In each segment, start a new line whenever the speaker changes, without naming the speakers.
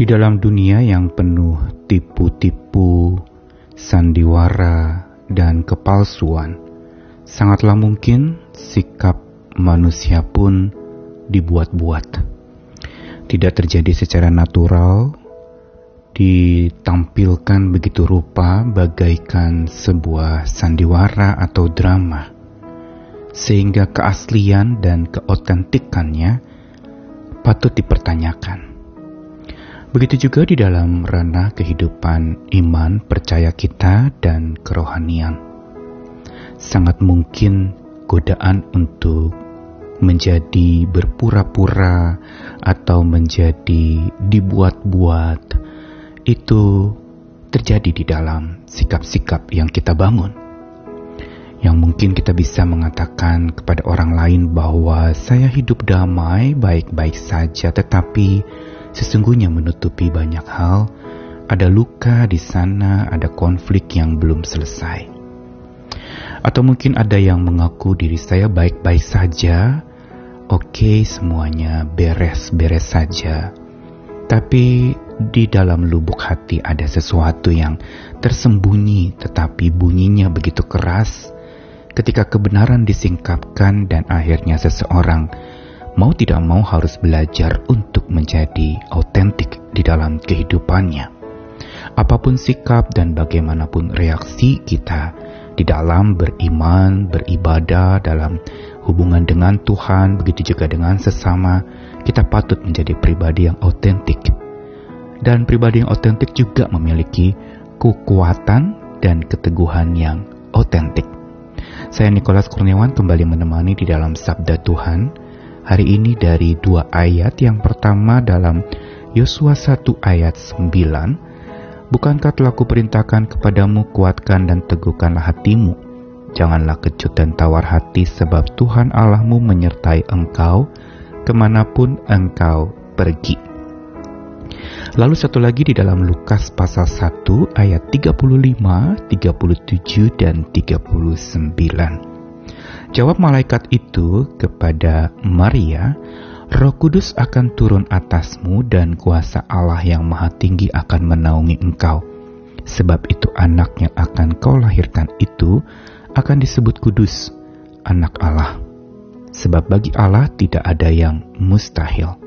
Di dalam dunia yang penuh tipu-tipu, sandiwara, dan kepalsuan, sangatlah mungkin sikap manusia pun dibuat-buat. Tidak terjadi secara natural, ditampilkan begitu rupa bagaikan sebuah sandiwara atau drama, sehingga keaslian dan keotentikannya patut dipertanyakan. Begitu juga di dalam ranah kehidupan iman, percaya kita, dan kerohanian. Sangat mungkin godaan untuk menjadi berpura-pura atau menjadi dibuat-buat itu terjadi di dalam sikap-sikap yang kita bangun. Yang mungkin kita bisa mengatakan kepada orang lain bahwa saya hidup damai, baik-baik saja, tetapi sesungguhnya menutupi banyak hal, ada luka di sana, ada konflik yang belum selesai. Atau mungkin ada yang mengaku diri saya baik-baik saja, oke semuanya beres-beres saja. Tapi di dalam lubuk hati ada sesuatu yang tersembunyi tetapi bunyinya begitu keras ketika kebenaran disingkapkan dan akhirnya seseorang mau tidak mau harus belajar untuk menjadi autentik di dalam kehidupannya. Apa pun sikap dan bagaimanapun reaksi kita di dalam beriman, beribadah, dalam hubungan dengan Tuhan, begitu juga dengan sesama, kita patut menjadi pribadi yang autentik. Dan pribadi yang autentik juga memiliki kekuatan dan keteguhan yang autentik. Saya Nikolas Kurniawan kembali menemani di dalam Sabda Tuhan hari ini dari dua ayat. Yang pertama dalam Yosua 1 ayat 9. Bukankah telah kuperintahkan kepadamu kuatkan dan teguhkanlah hatimu. Janganlah kecut dan tawar hati sebab Tuhan Allahmu menyertai engkau ke mana pun engkau pergi. Lalu satu lagi di dalam Lukas pasal 1 ayat 35, 37, dan 39. Jawab malaikat itu kepada Maria, Roh Kudus akan turun atasmu dan kuasa Allah yang maha tinggi akan menaungi engkau. Sebab itu anak yang akan kau lahirkan itu akan disebut kudus, anak Allah. Sebab bagi Allah tidak ada yang mustahil.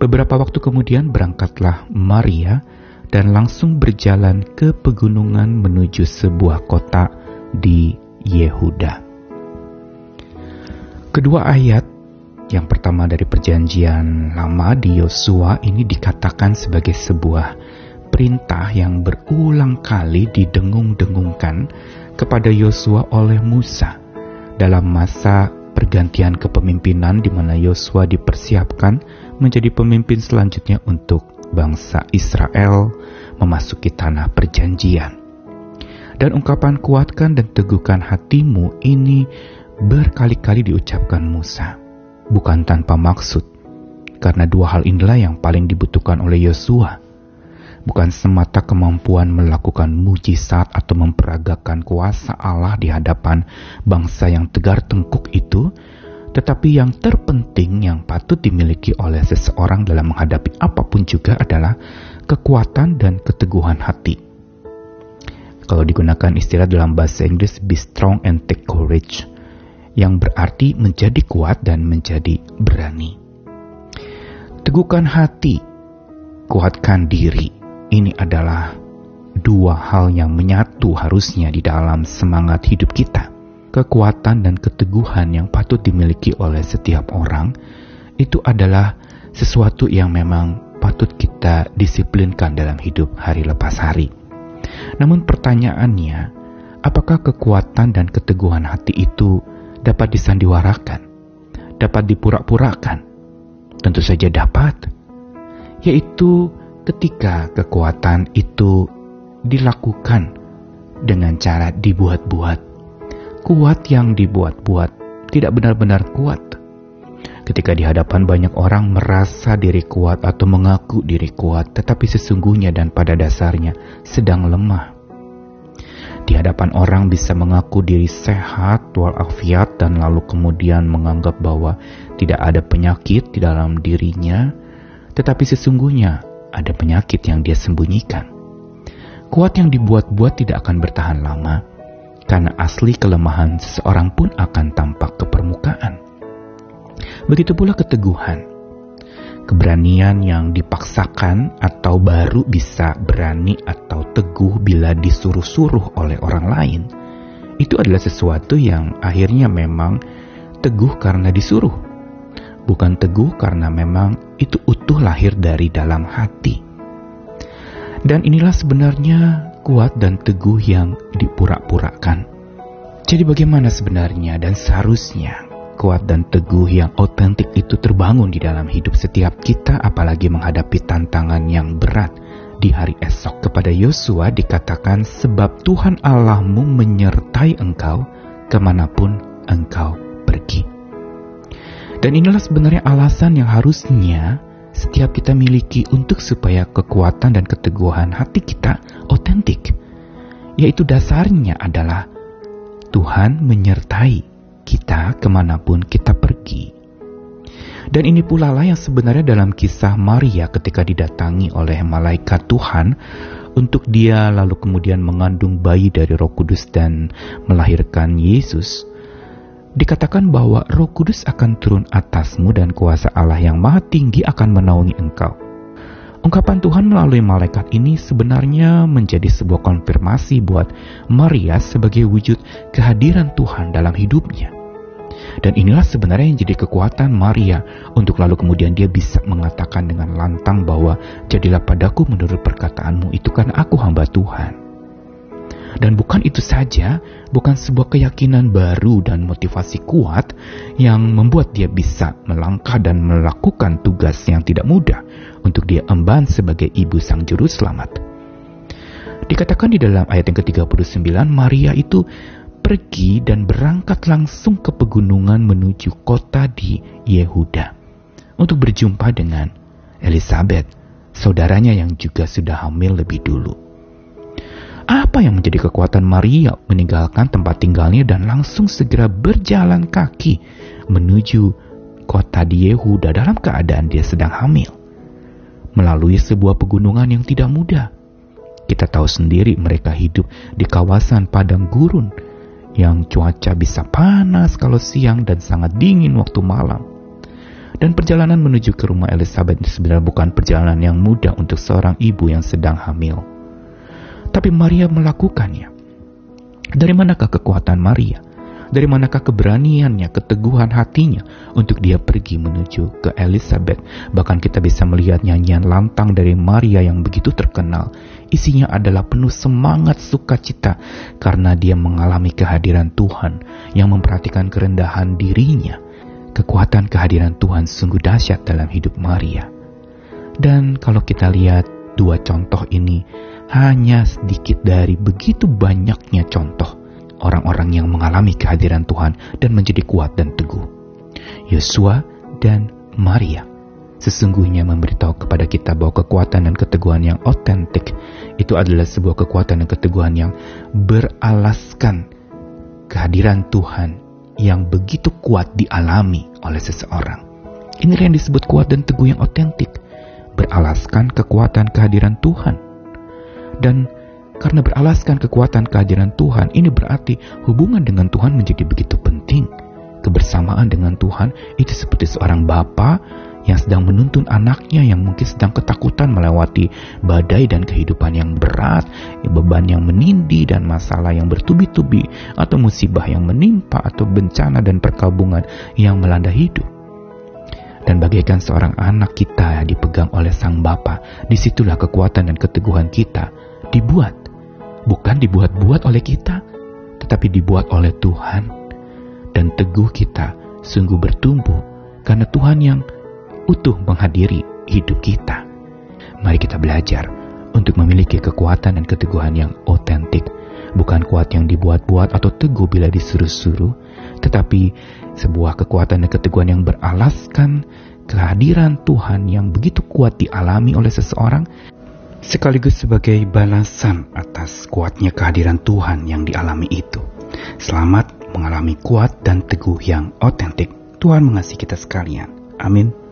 Beberapa waktu kemudian berangkatlah Maria dan langsung berjalan ke pegunungan menuju sebuah kota di Yehuda. Kedua ayat yang pertama dari perjanjian lama di Yosua ini dikatakan sebagai sebuah perintah yang berulang kali didengung-dengungkan kepada Yosua oleh Musa dalam masa pergantian kepemimpinan di mana Yosua dipersiapkan menjadi pemimpin selanjutnya untuk bangsa Israel memasuki tanah perjanjian. Dan ungkapan kuatkan dan teguhkan hatimu ini berkali-kali diucapkan Musa, bukan tanpa maksud, karena dua hal inilah yang paling dibutuhkan oleh Yosua, bukan semata kemampuan melakukan mujizat atau memperagakan kuasa Allah di hadapan bangsa yang tegar tengkuk itu, tetapi yang terpenting yang patut dimiliki oleh seseorang dalam menghadapi apa pun juga adalah kekuatan dan keteguhan hati. Kalau digunakan istilah dalam bahasa Inggris, be strong and take courage yang berarti menjadi kuat dan menjadi berani. Teguhkan hati, kuatkan diri. Ini adalah dua hal yang menyatu harusnya di dalam semangat hidup kita. Kekuatan dan keteguhan yang patut dimiliki oleh setiap orang itu adalah sesuatu yang memang patut kita disiplinkan dalam hidup hari lepas hari. Namun pertanyaannya, apakah kekuatan dan keteguhan hati itu dapat disandiwarakan, dapat dipura-purakan? Tentu saja dapat, yaitu ketika kekuatan itu dilakukan dengan cara dibuat-buat. Kuat yang dibuat-buat tidak benar-benar kuat. Ketika di hadapan banyak orang merasa diri kuat atau mengaku diri kuat, tetapi sesungguhnya dan pada dasarnya sedang lemah. Di hadapan orang bisa mengaku diri sehat, walafiat, dan lalu kemudian menganggap bahwa tidak ada penyakit di dalam dirinya, tetapi sesungguhnya ada penyakit yang dia sembunyikan. Kuat yang dibuat-buat tidak akan bertahan lama, karena asli kelemahan seseorang pun akan tampak ke permukaan. Begitu pula keteguhan. Keberanian yang dipaksakan atau baru bisa berani atau teguh bila disuruh-suruh oleh orang lain, itu adalah sesuatu yang akhirnya memang teguh karena disuruh, bukan teguh karena memang itu utuh lahir dari dalam hati. Dan inilah sebenarnya kuat dan teguh yang dipura-purakan. Jadi bagaimana sebenarnya dan seharusnya kuat dan teguh yang otentik itu terbangun di dalam hidup setiap kita apalagi menghadapi tantangan yang berat di hari esok kepada Yosua dikatakan sebab Tuhan Allahmu menyertai engkau ke mana pun engkau pergi. Dan inilah sebenarnya alasan yang harusnya setiap kita miliki untuk supaya kekuatan dan keteguhan hati kita otentik. Yaitu dasarnya adalah Tuhan menyertai kita ke mana pun kita pergi. Dan ini pula lah yang sebenarnya dalam kisah Maria ketika didatangi oleh malaikat Tuhan untuk dia lalu kemudian mengandung bayi dari roh kudus dan melahirkan Yesus. Dikatakan bahwa roh kudus akan turun atasmu dan kuasa Allah yang maha tinggi akan menaungi engkau. Ungkapan Tuhan melalui malaikat ini sebenarnya menjadi sebuah konfirmasi buat Maria sebagai wujud kehadiran Tuhan dalam hidupnya. Dan inilah sebenarnya yang jadi kekuatan Maria untuk lalu kemudian dia bisa mengatakan dengan lantang bahwa jadilah padaku menurut perkataanmu itu karena aku hamba Tuhan. Dan bukan itu saja, bukan sebuah keyakinan baru dan motivasi kuat yang membuat dia bisa melangkah dan melakukan tugas yang tidak mudah untuk dia emban sebagai ibu sang juru selamat. Dikatakan di dalam ayat yang ke-39, Maria itu pergi dan berangkat langsung ke pegunungan menuju kota di Yehuda untuk berjumpa dengan Elizabeth, saudaranya yang juga sudah hamil lebih dulu. Apa yang menjadi kekuatan Maria meninggalkan tempat tinggalnya dan langsung segera berjalan kaki menuju kota di Yehuda dalam keadaan dia sedang hamil? Melalui sebuah pegunungan yang tidak mudah. Kita tahu sendiri mereka hidup di kawasan padang gurun yang cuaca bisa panas kalau siang dan sangat dingin waktu malam. Dan perjalanan menuju ke rumah Elizabeth sebenarnya bukan perjalanan yang mudah untuk seorang ibu yang sedang hamil. Tapi Maria melakukannya. Dari manakah kekuatan Maria? Dari manakah keberaniannya, keteguhan hatinya untuk dia pergi menuju ke Elizabeth? Bahkan kita bisa melihat nyanyian lantang dari Maria yang begitu terkenal. Isinya adalah penuh semangat sukacita karena dia mengalami kehadiran Tuhan yang memperhatikan kerendahan dirinya. Kekuatan kehadiran Tuhan sungguh dahsyat dalam hidup Maria. Dan kalau kita lihat dua contoh ini, hanya sedikit dari begitu banyaknya contoh orang-orang yang mengalami kehadiran Tuhan dan menjadi kuat dan teguh. Yosua dan Maria sesungguhnya memberitahu kepada kita bahwa kekuatan dan keteguhan yang otentik itu adalah sebuah kekuatan dan keteguhan yang beralaskan kehadiran Tuhan yang begitu kuat dialami oleh seseorang. Inilah yang disebut kuat dan teguh yang otentik, beralaskan kekuatan kehadiran Tuhan. Dan karena beralaskan kekuatan kehadiran Tuhan, ini berarti hubungan dengan Tuhan menjadi begitu penting. Kebersamaan dengan Tuhan itu seperti seorang bapa yang sedang menuntun anaknya yang mungkin sedang ketakutan melewati badai dan kehidupan yang berat, beban yang menindih dan masalah yang bertubi-tubi, atau musibah yang menimpa, atau bencana dan perkabungan yang melanda hidup. Dan bagaikan seorang anak kita dipegang oleh sang bapa, di situlah kekuatan dan keteguhan kita dibuat bukan dibuat-buat oleh kita, tetapi dibuat oleh Tuhan. Dan teguh kita sungguh bertumbuh karena Tuhan yang utuh menghadiri hidup kita. Mari kita belajar untuk memiliki kekuatan dan keteguhan yang otentik, bukan kuat yang dibuat-buat atau teguh bila disuruh-suruh, tetapi sebuah kekuatan dan keteguhan yang beralaskan kehadiran Tuhan yang begitu kuat dialami oleh seseorang sekaligus sebagai balasan atas kuatnya kehadiran Tuhan yang dialami itu. Selamat mengalami kuat dan teguh yang otentik. Tuhan mengasihi kita sekalian. Amin.